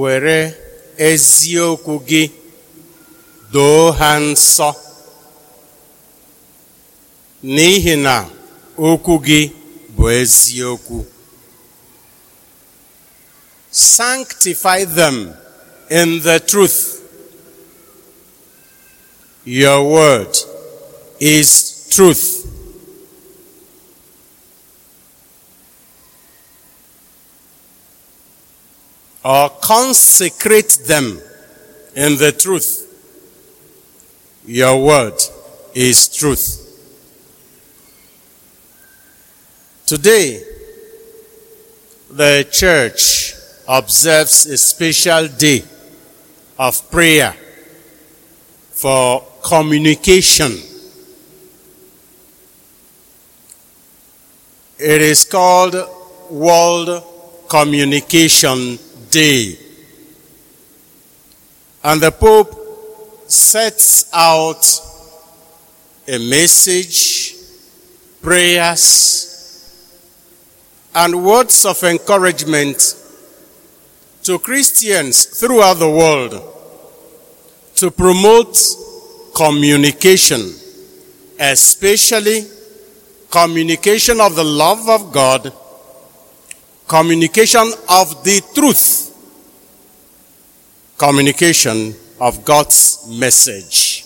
were eziokwu gị doo ha nsọ. N'ihi na okwu gị bụ eziokwu. Sanctify them in the truth. Your word is truth. Or consecrate them in the truth. Your word is truth. Today, the church observes a special day of prayer for communication. It is called World Communication Day. And the Pope sets out a message, prayers, and words of encouragement to Christians throughout the world to promote communication, especially communication of the love of God, communication of the truth, communication of God's message.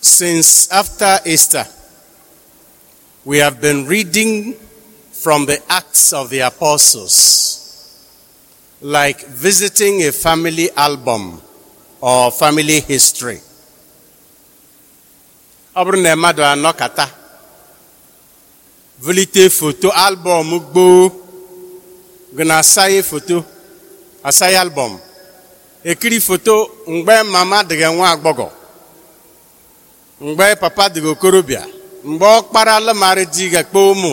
Since after Easter, we have been reading from the Acts of the Apostles, like visiting a family album or family history. Ọ bụrụ na mmadụ anọkata vulite foto albọm gboo gị na asaghị foto asaghị albọm ekiri foto mgbe mama dịghị nwa agbọghọ mgbe papa dịghị okorobịa mgbe ọ kpara alụmarị di ga-ekpe ụmụ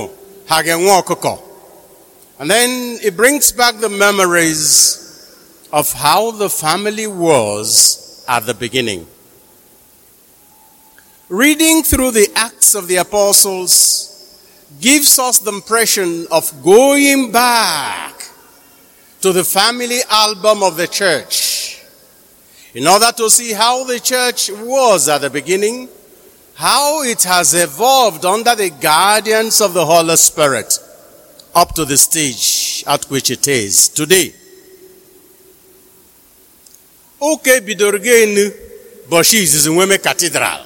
ha ga-enwe ọkụkọ. And then it brings back the memories of how the family was at the beginning. Reading through the Acts of the Apostles gives us the impression of going back to the family album of the church in order to see how the church was at the beginning, how it has evolved under the guidance of the Holy Spirit up to the stage at which it is today. Oke bidoro gị bọchị izizi nweme cathedral.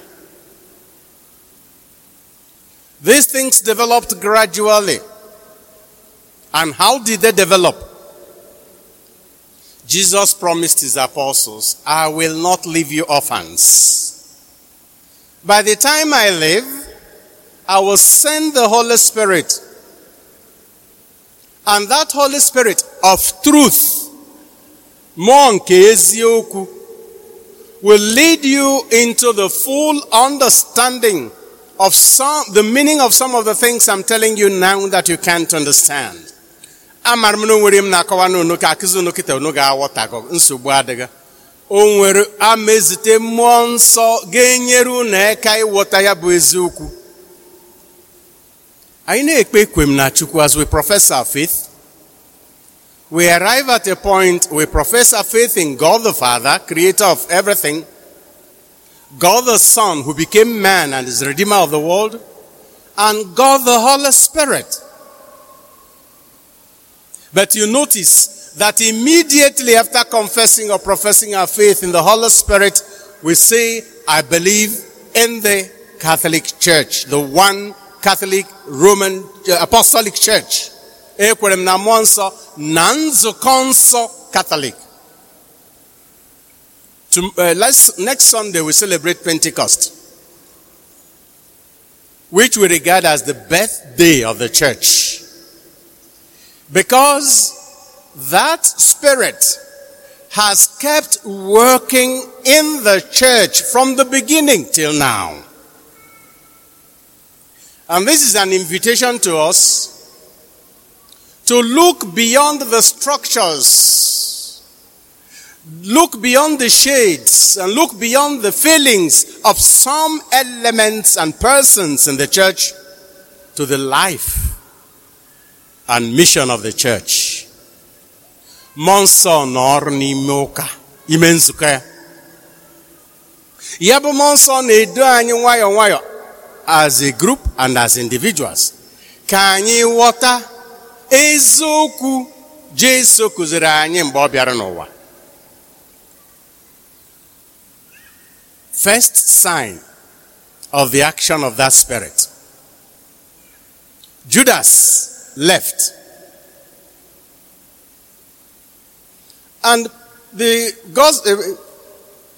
These things developed gradually. And how did they develop? Jesus promised his apostles, I will not leave you orphans. By the time I live, I will send the Holy Spirit. And that Holy Spirit of truth, eziokwu, will lead you into the full understanding of some, the meaning of some of the things I'm telling you now that you can't understand. Amara m na onwere m na-akọwa n'unu ka akụzi unu kịta unu ga-aghọtago nsogbu adịghị. O nwere amezite mmụọ nsọ ga-enyere unu aka ịghọta ya bụ eziokwu. Anyị na-ekpe na Chukwu as we profess our faith. We arrive at a point we profess our faith in God the Father, creator of everything, God the Son, who became man and is Redeemer of the world, and God the Holy Spirit. But you notice that immediately after confessing or professing our faith in the Holy Spirit, we say, I believe in the Catholic Church, the one Catholic Roman uh, Apostolic Church. Na na Catholic. To, uh, last, next Sunday, we celebrate Pentecost, which we regard as the birthday of the church. Because that spirit has kept working in the church from the beginning till now. And this is an invitation to us to look beyond the structures look beyond the shades and look beyond the feelings of some elements and persons in the church to the life and mission of the church. Nsọ nọọrụ n'ime ụka ime nzukọ ya. Ya bụ mmụọ nsọ na-edo anyị nwayọọ nwayọọ as a group and as individuals ka anyị ghọta eziokwu Jesu kụziri anyị. First sign of the action of that spirit. Judas left. And the uh,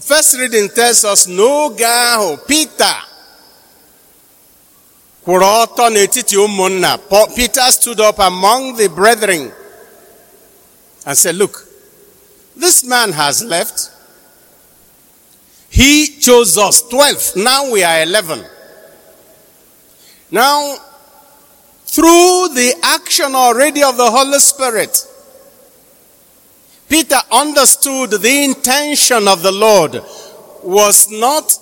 first reading tells us no ahụ Peter n'etiti. Peter stood up among the brethren and said, Look, this man has left. He chose us 12. Now we are 11. Now, through the action already of the Holy Spirit, Peter understood the intention of the Lord was not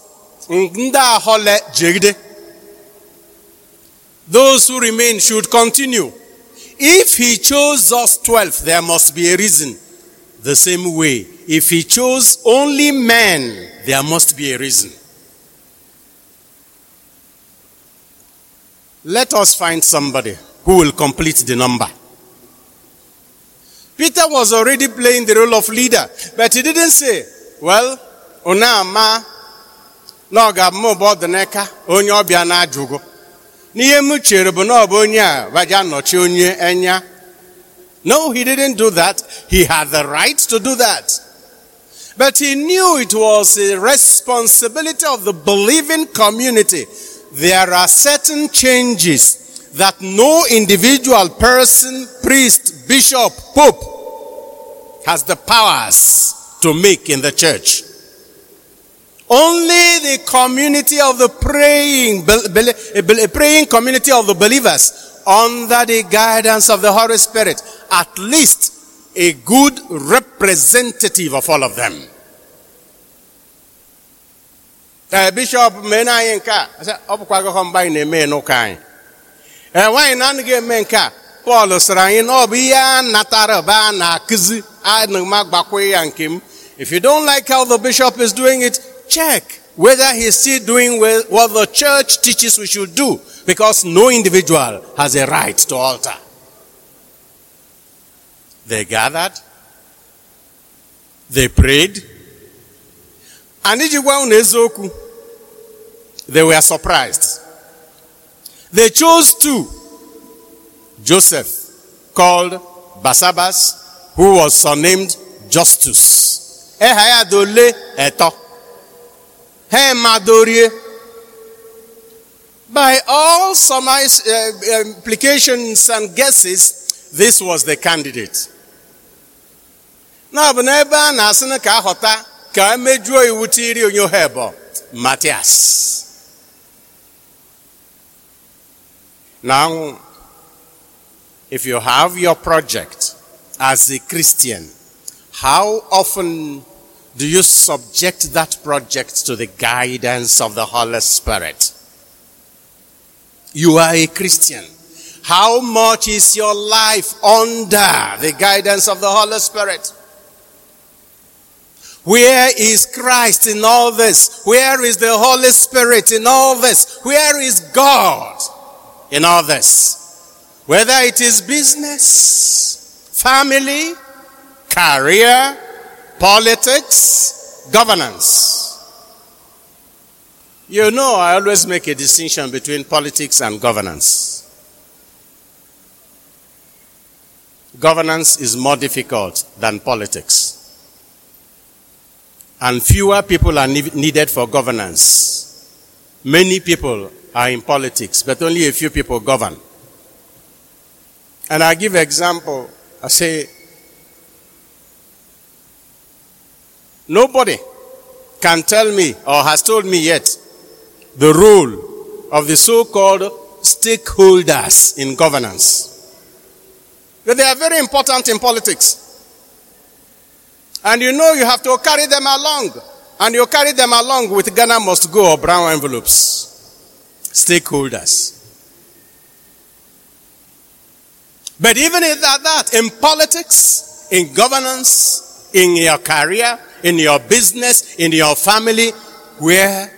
those who remain should continue. If he chose us 12, there must be a reason. The same way, if he chose only men, there must be a reason. Let us find somebody who will complete the number. Peter was already playing the role of leader, but he didn't say, well, onama na ọ ga-abụ m bụ ọdịnaka onye ọbịa na-ajụgo n'ihe m chere bụ na ọ bụ onye a baja nọchi onye enya no he didn't do that he had the right to do that but he knew it was a responsibility of the believing community. There are certain changes that no individual person priest bishop pope has the powers to make in the church. Only the community of the praying, a praying community of the believers under the guidance of the Holy Spirit, at least a good representative of all of them. Eh, ee, bishọp mee na anyị nke a? Ọ bụkwa akụkọ mgbe anyị na-eme n'ụka anyị. Ee nwaanyị na-anaghị eme nke a Pọl sịrị na ọ a natara bụ a na-akụzi ana ya nke m. If you don't like how the bishop is doing it check whether he's still doing what the church teaches we should do because no individual has a right to alter they gathered. They prayed. And they were surprised. They chose two. Joseph called Barsabbas who was surnamed justus. By all surmise, uh, implications and guesses this was the candidate na n'ebe a na-asị na ka aghọta ka emejuo iwu tiri onye Matias now if you have your project as a Christian how often do you subject that project to the guidance of the Holy Spirit? You are a Christian. How much is your life under the guidance of the Holy Spirit? Where is Christ in all this? Where is the Holy Spirit in all this? Where is God in all this? Whether it is business, family, career, politics, governance. You know, I always make a distinction between politics and governance. Governance is more difficult than politics. And fewer people are ne- needed for governance. Many people are in politics, but only a few people govern. And I give example. I say, Nobody can tell me or has told me yet the role of the so-called stakeholders in governance. But they are very important in politics. And you know you have to carry them along. And you carry them along with Ghana must go or brown envelopes. Stakeholders. But even that, that, in politics, in governance, in your career, in your business, in your family, where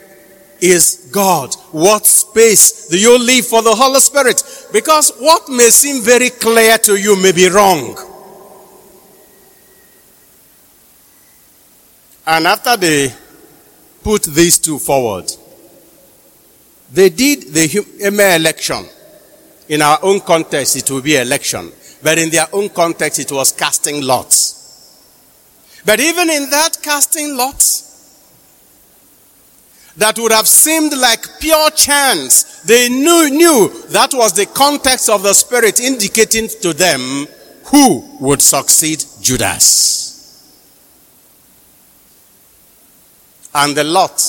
is God? What space do you leave for the Holy Spirit? Because what may seem very clear to you may be wrong. And after they put these two forward, they did the MA election. In our own context, it will be election. But in their own context, it was casting lots. But even in that casting lots, that would have seemed like pure chance, they knew, knew that was the context of the Spirit indicating to them who would succeed Judas. And the lot,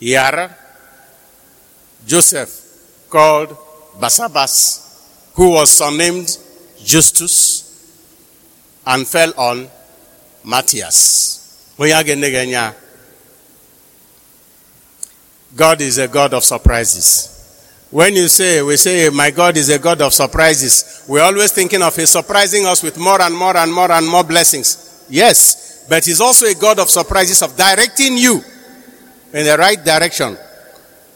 Yara, Joseph, called Barsabbas, who was surnamed Justus, and fell on Matthias. God is a God of surprises. When you say, we say, my God is a God of surprises, we're always thinking of His surprising us with more and more and more and more blessings. Yes, but He's also a God of surprises of directing you in the right direction,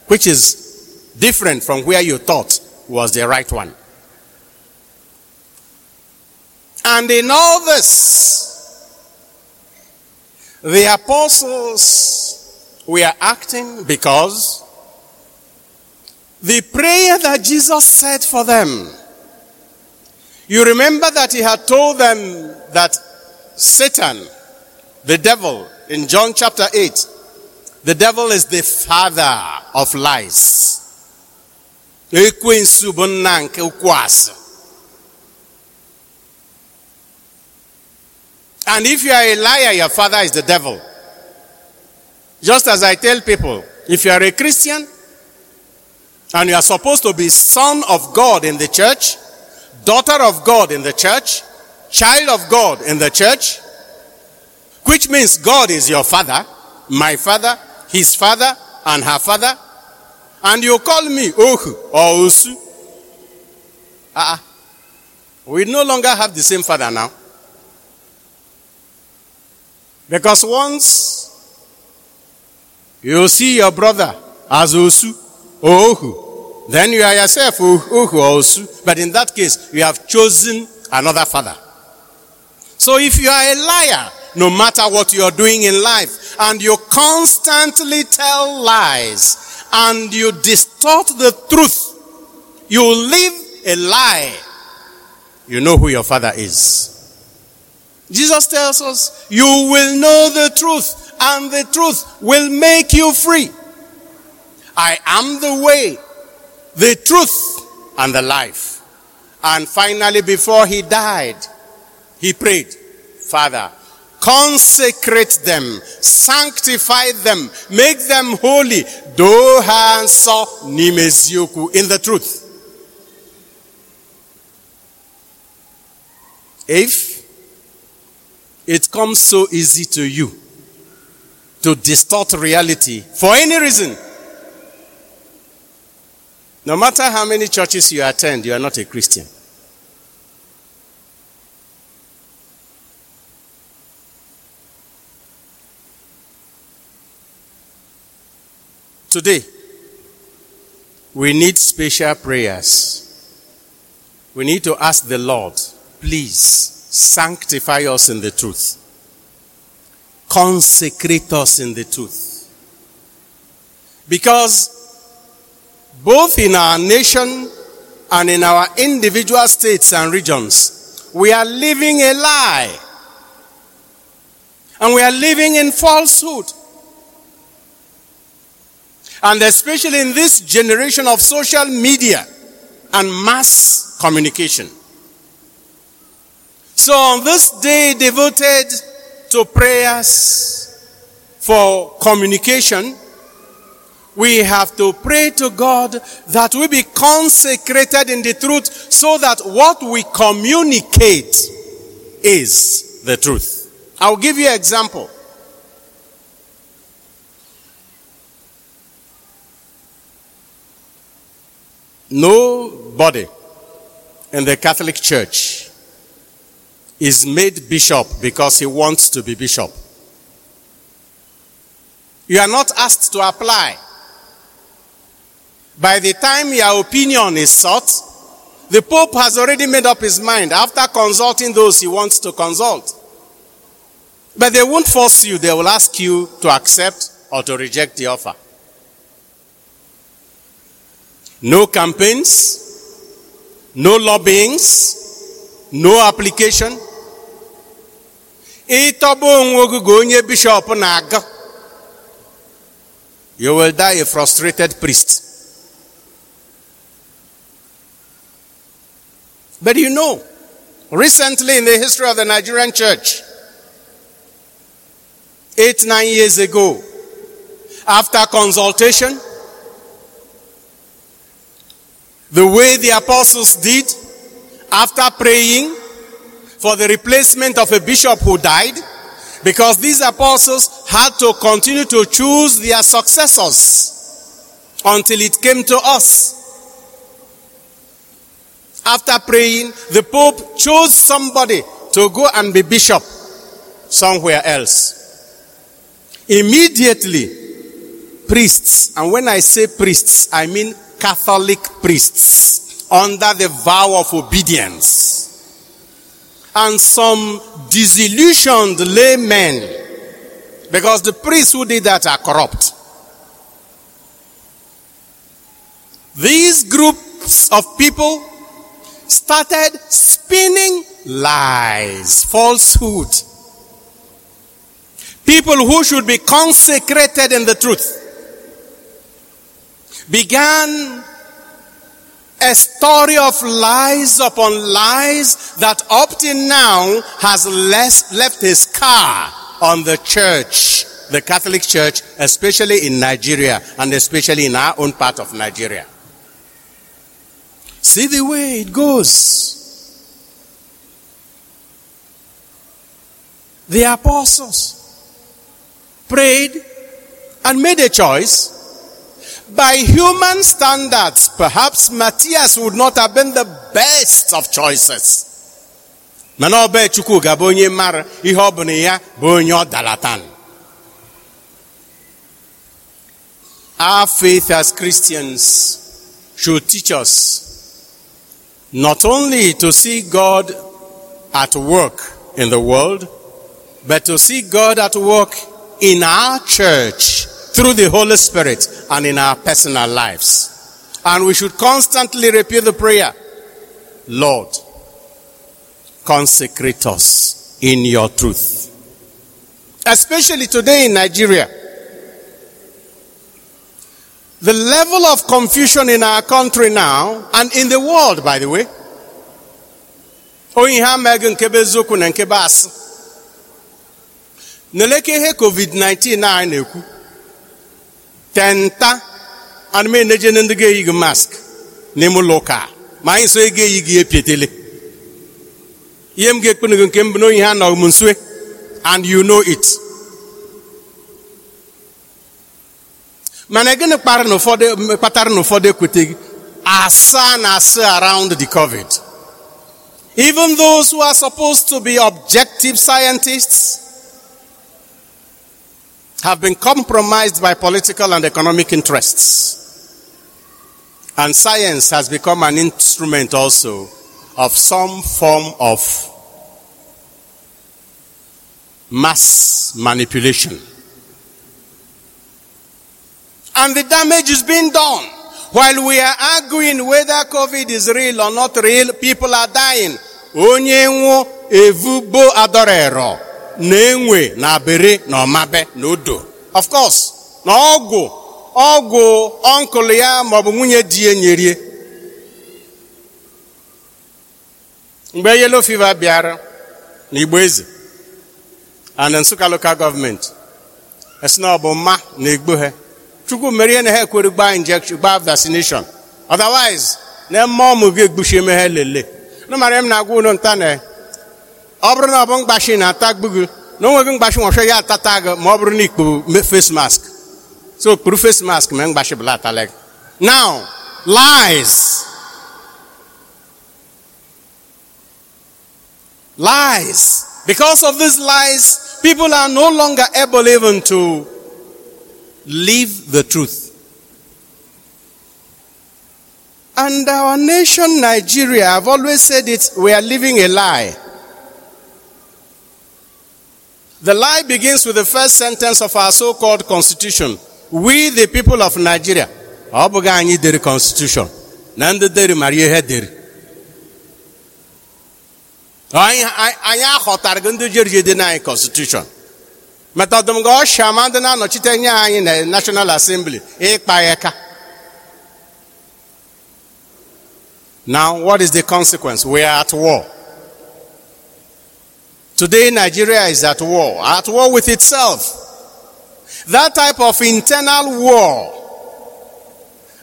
which is different from where you thought was the right one. And in all this, the apostles were acting because the prayer that Jesus said for them, you remember that he had told them that Satan, the devil, in John chapter 8, the devil is the father of lies. And if you are a liar, your father is the devil. Just as I tell people, if you are a Christian and you are supposed to be son of God in the church, daughter of God in the church, child of God in the church, which means God is your father, my father, his father, and her father, and you call me Ohu or Usu. Uh-uh. Ah, ah. We no longer have the same father now. Because once you see your brother as Osu or Ohu, then you are yourself Ohu or Osu. But in that case, you have chosen another father. So if you are a liar, no matter what you are doing in life, and you constantly tell lies, and you distort the truth, you live a lie, you know who your father is. Jesus tells us, you will know the truth and the truth will make you free. I am the way, the truth and the life. And finally, before he died, he prayed, Father, consecrate them, sanctify them, make them holy, do hanso nimezioku in the truth. If it comes so easy to you to distort reality for any reason. No matter how many churches you attend, you are not a Christian. Today, we need special prayers. We need to ask the Lord, please sanctify us in the truth, consecrate us in the truth. Because both in our nation and in our individual states and regions, we are living a lie. And we are living in falsehood. And especially in this generation of social media and mass communication. So on this day devoted to prayers for communication, we have to pray to God that we be consecrated in the truth so that what we communicate is the truth. I'll give you an example. Nobody in the Catholic Church is made bishop because he wants to be bishop. You are not asked to apply. By the time your opinion is sought, the Pope has already made up his mind after consulting those he wants to consult. But they won't force you, they will ask you to accept or to reject the offer. No campaigns, no lobbyings, no application. Na-aga. You will die a frustrated priest. But you know, recently in the history of the Nigerian church, eight, nine years ago, after consultation, the way the apostles did, after praying for the replacement of a bishop who died, because these apostles had to continue to choose their successors until it came to us. After praying, the Pope chose somebody to go and be bishop somewhere else. Immediately, priests, and when I say priests, I mean Catholic priests, under the vow of obedience, and some disillusioned laymen, because the priests who did that are corrupt. These groups of people started spinning lies, falsehood. People who should be consecrated in the truth began a story of lies upon lies that up till now has less, left a scar on the church, the Catholic Church, especially in Nigeria and especially in our own part of Nigeria. See the way it goes. The apostles prayed and made a choice. By human standards, perhaps Matthias would not have been the best of choices. mana Chukwu ga-abụ onye mara ihe ọ bụ na ya bụ onye. Our faith as Christians should teach us not only to see God at work in the world, but to see God at work in our church through the Holy Spirit and in our personal lives. And we should constantly repeat the prayer Lord, consecrate us in your truth. Especially today in Nigeria. The level of confusion in our country now, and in the world, by the way, onye ihe nke asị neleke ihe covid-19 a na-ekwu tenta. Anụm eneje na ndị mask. N'ime ụlọ ma anyị so ị epietele ihe m m and you know it. Mana gịnị kpara na ụfọdụ kpatara asa na around the covid. Even those who are supposed to be objective scientists have been compromised by political and economic interests. And science has become an instrument also of some form of mass manipulation. And the damage is being done. While we are arguing whether COVID is real or not real, people are dying. Adorero na-enwe na abere na ọmabe na odo. Of course, na ọgwụ ọgwụ ọnkụl ya maọbụ nwunye di ya nyerie. Mgbe yellow fever bịara na Igbo eze and Nsụka local government esi na ọ bụ mma na egbu ha chukwu merie na ha ekwere gbaa injection gbaa vaccination otherwise na eme ọmụ gị egbuchi eme lele na mara m na-agwa ụlọ nta na ọ bụrụ na ọ bụ mgbashi na-atagbu gị na onweghị mgbashi nwọchọ ya atata gị ma face mask. So kpuru face mask ma mgbashi bụla atala gị. Now lies. Lies. Because of these lies people are no longer able even to live the truth. And our nation nigeria i've always said it we are living a lie the lie begins with the first sentence of our so-called constitution. We, the people of Nigeria, ọ bụghị anyị dere constitution. Na ndị dere mara ihe dere. Anyị aghọtara gị ndị constitution. Metọdụm gị ọsha ma ndị na-anọchite anyị na national assembly ịkpa ya ka now what is the consequence? We are at war Today, Nigeria is at war, at war with itself. That type of internal war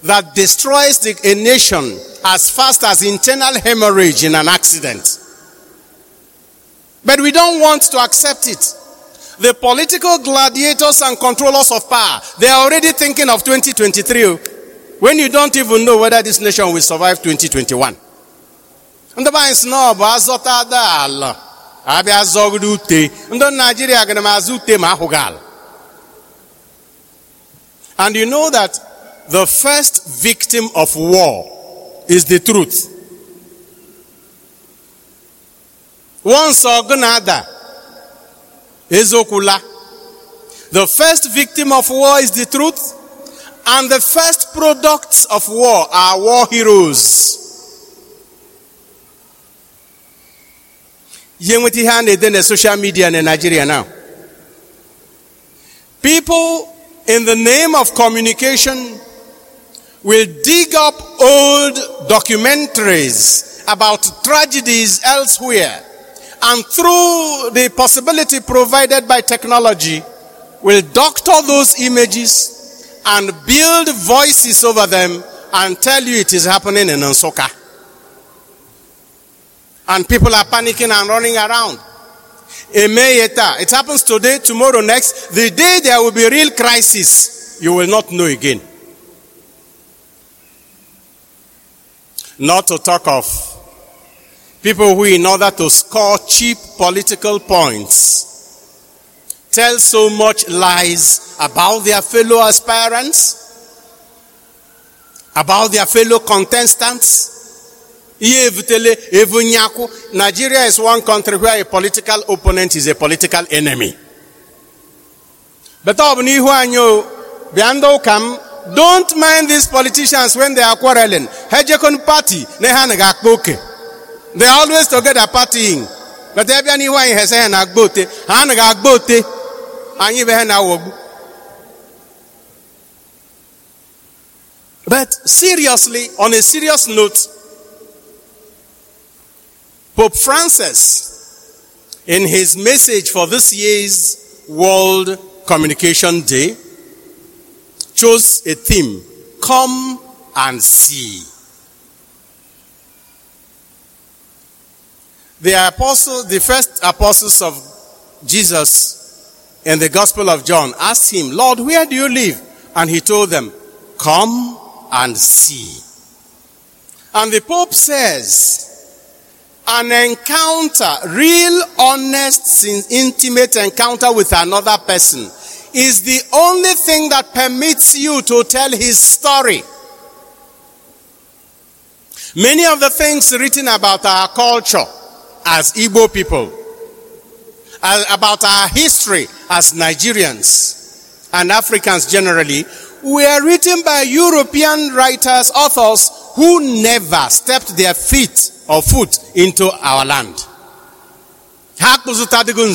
that destroys the, a nation as fast as internal hemorrhage in an accident. But we don't want to accept it. The political gladiators and controllers of power, they are already thinking of 2023 when you don't even know whether this nation will survive 2021. And the Bible is no, but abịa zọgide ute ndị naijiria gara m azụ ute ma and you know that the first victim of war is the truth. Once ọgụ na-ada ezokwula. The first victim of war is the truth and the first products of war are war heroes ihe nweta ihe a na-ede na social media na Nigeria now. People in the name of communication will dig up old documentaries about tragedies elsewhere and through the possibility provided by technology will doctor those images and build voices over them and tell you it is happening in Nsukka and people are panicking and running around. It happens today, tomorrow, next. The day there will be a real crisis, you will not know again. Not to talk of people who, in order to score cheap political points, tell so much lies about their fellow aspirants, about their fellow contestants, ihe evutele evunyaku. Nigeria is one country where a political opponent is a political enemy. But ọ bụ n'ihu anyị bịa ndị ụka m don't mind these politicians when they are quarreling. Ha ejekon party na ha they are always together partying. But ebe n'ihu anyị ha ese ha na-agba ote ha na ga-agba ote anyị be ha na-awọgbu but seriously on a serious note Pope Francis, in his message for this year's World Communication Day, chose a theme Come and See. The apostle, the first apostles of Jesus in the Gospel of John asked him, Lord, where do you live? And he told them, Come and see. And the Pope says, an encounter, real, honest, intimate encounter with another person is the only thing that permits you to tell his story. Many of the things written about our culture as Igbo people, about our history as Nigerians and Africans generally, were written by European writers, authors who never stepped their feet or foot into our land. Ha kpụzụtadịgo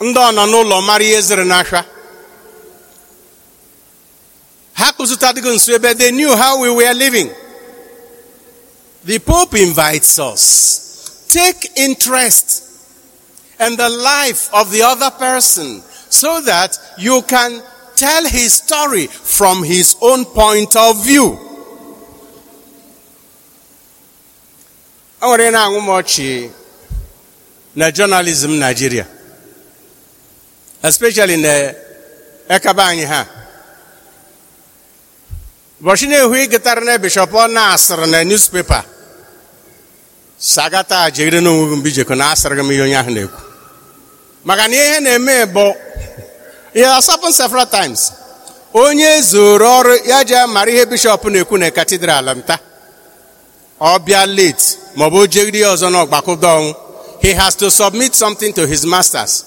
ndị ọ nọ n'ụlọ mara ihe ziri n'ahịa ha kpụzụtadịgo nso ebe they knew how we were living. The Pope invites us. Take interest in the life of the other person so that you can tell his story from his own point of view. O nwere na-aṅụ m ọchị na journalism Nigeria especially na ekaba anyị ha. Ụbọchị na-ehu ịgịtara na bishọp ọ na-asịrị na newspaper sagata jegide n'onwe gị mgbe ijekọ na asịrị gị m ihe onye ahụ na-ekwu. Maka na ihe na-eme bụ has happened several times. Onye zoro ọrụ ya jee mara ihe bishọp na-ekwu na katidral nta late. He has to submit something to his masters.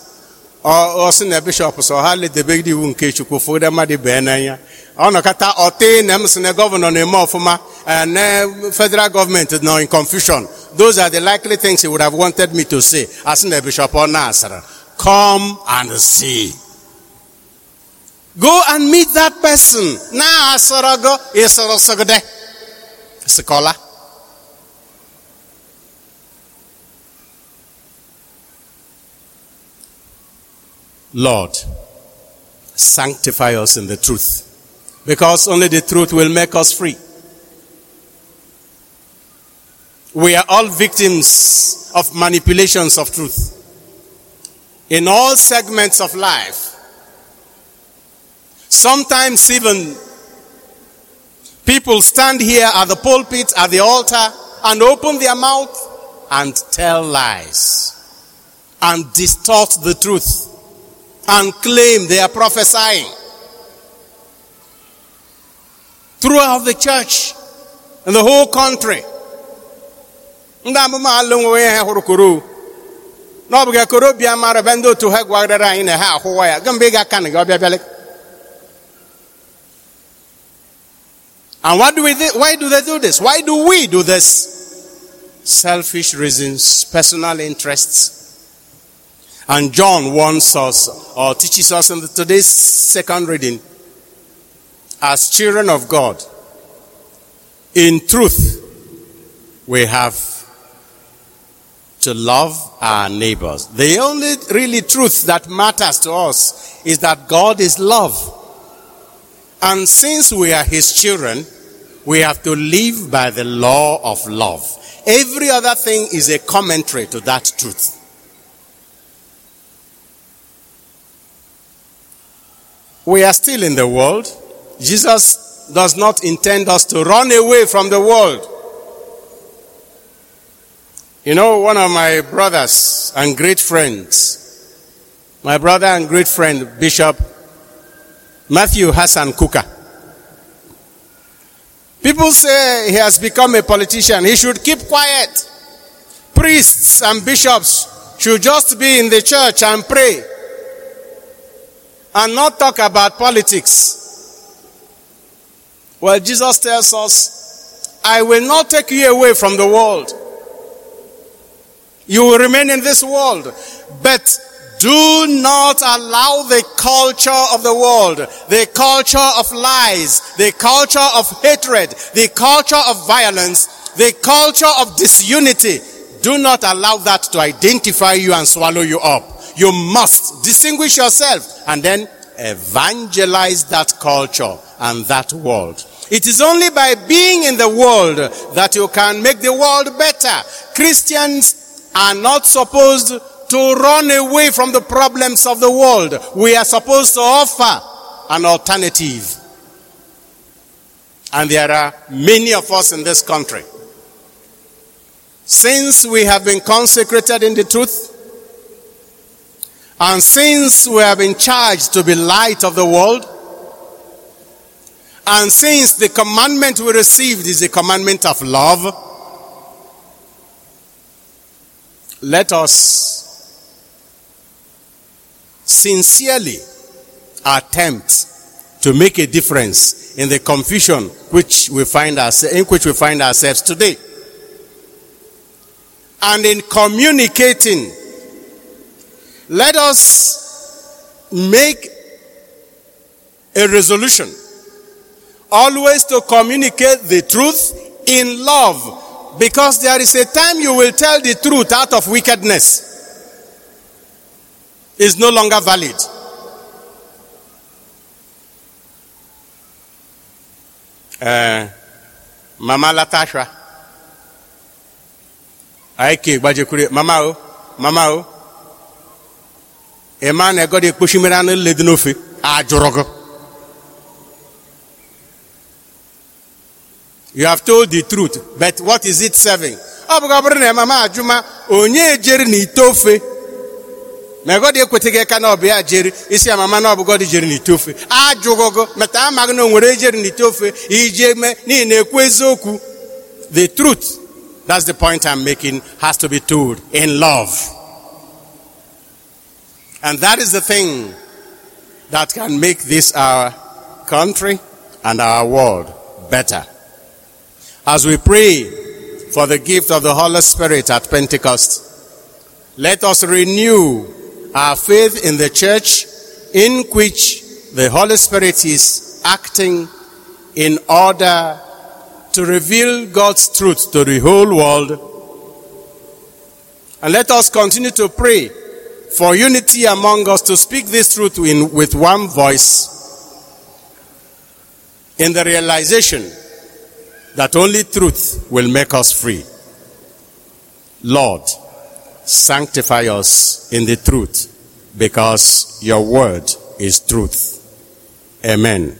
Ọ sị na bishọp sọ ha ledebegide iwu nke chukwu fụgide mmadụ bee n'anya ọ nọkọta ọtị na m sị na gọvanọ na-eme ọfụma na federal gọọmenti nọ in confusion. Those are the likely things he would have wanted me to say asị na bishọp ọ na-asịrị come and see. Go and meet that person. Na-asịrị gị ịsịrị sịgide sịkọla Lord, sanctify us in the truth, because only the truth will make us free. We are all victims of manipulations of truth in all segments of life. Sometimes, even people stand here at the pulpit, at the altar, and open their mouth and tell lies and distort the truth and claim they are prophesying. Throughout the church and the whole country. and what do we why do they do this? Why do we do this? Selfish reasons personal interests and John warns us or teaches us in today's second reading as children of God, in truth, we have to love our neighbors. The only really truth that matters to us is that God is love. And since we are His children, we have to live by the law of love. Every other thing is a commentary to that truth. We are still in the world. Jesus does not intend us to run away from the world. You know, one of my brothers and great friends, my brother and great friend, Bishop Matthew Hassan Kukah. People say he has become a politician. He should keep quiet. Priests and bishops should just be in the church and pray and not talk about politics. Well, Jesus tells us, I will not take you away from the world. You will remain in this world, but do not allow the culture of the world, the culture of lies, the culture of hatred, the culture of violence, the culture of disunity. Do not allow that to identify you and swallow you up. You must distinguish yourself and then evangelize that culture and that world. It is only by being in the world that you can make the world better. Christians are not supposed to run away from the problems of the world. We are supposed to offer an alternative. And there are many of us in this country. Since we have been consecrated in the truth, and since we have been charged to be light of the world, and since the commandment we received is a commandment of love, let us sincerely attempt to make a difference in the confusion which we find in which we find ourselves today. And in communicating, let us make a resolution always to communicate the truth in love because there is a time you will tell the truth out of wickedness. Is no longer valid. Uh, mama latasha. Ike gbajekwuru mama o mama o ị ma na ego dị ekpochimere anụ nle dị n'ofe ajụrụ gị you have told the truth but what is it serving? Ọ bụghị ọ bụrụ na mama ajụma onye jeri na ite ofe ma ego dị ekwetaghị ka na ọbịa jeri. Isi ya mama na ọbụgọ dị jeri ite ofe ajụghị gị meta amaghị na o nwere ejeri na ite ofe ije mee n'ihi na ekwu eziokwu. The truth that's the point i'm making has to be told in love. And that is the thing that can make this our country and our world better. As we pray for the gift of the Holy Spirit at Pentecost, let us renew our faith in the church in which the Holy Spirit is acting in order to reveal God's truth to the whole world. And let us continue to pray for unity among us to speak this truth in, with one voice in the realization that only truth will make us free. Lord, sanctify us in the truth because your word is truth. Amen.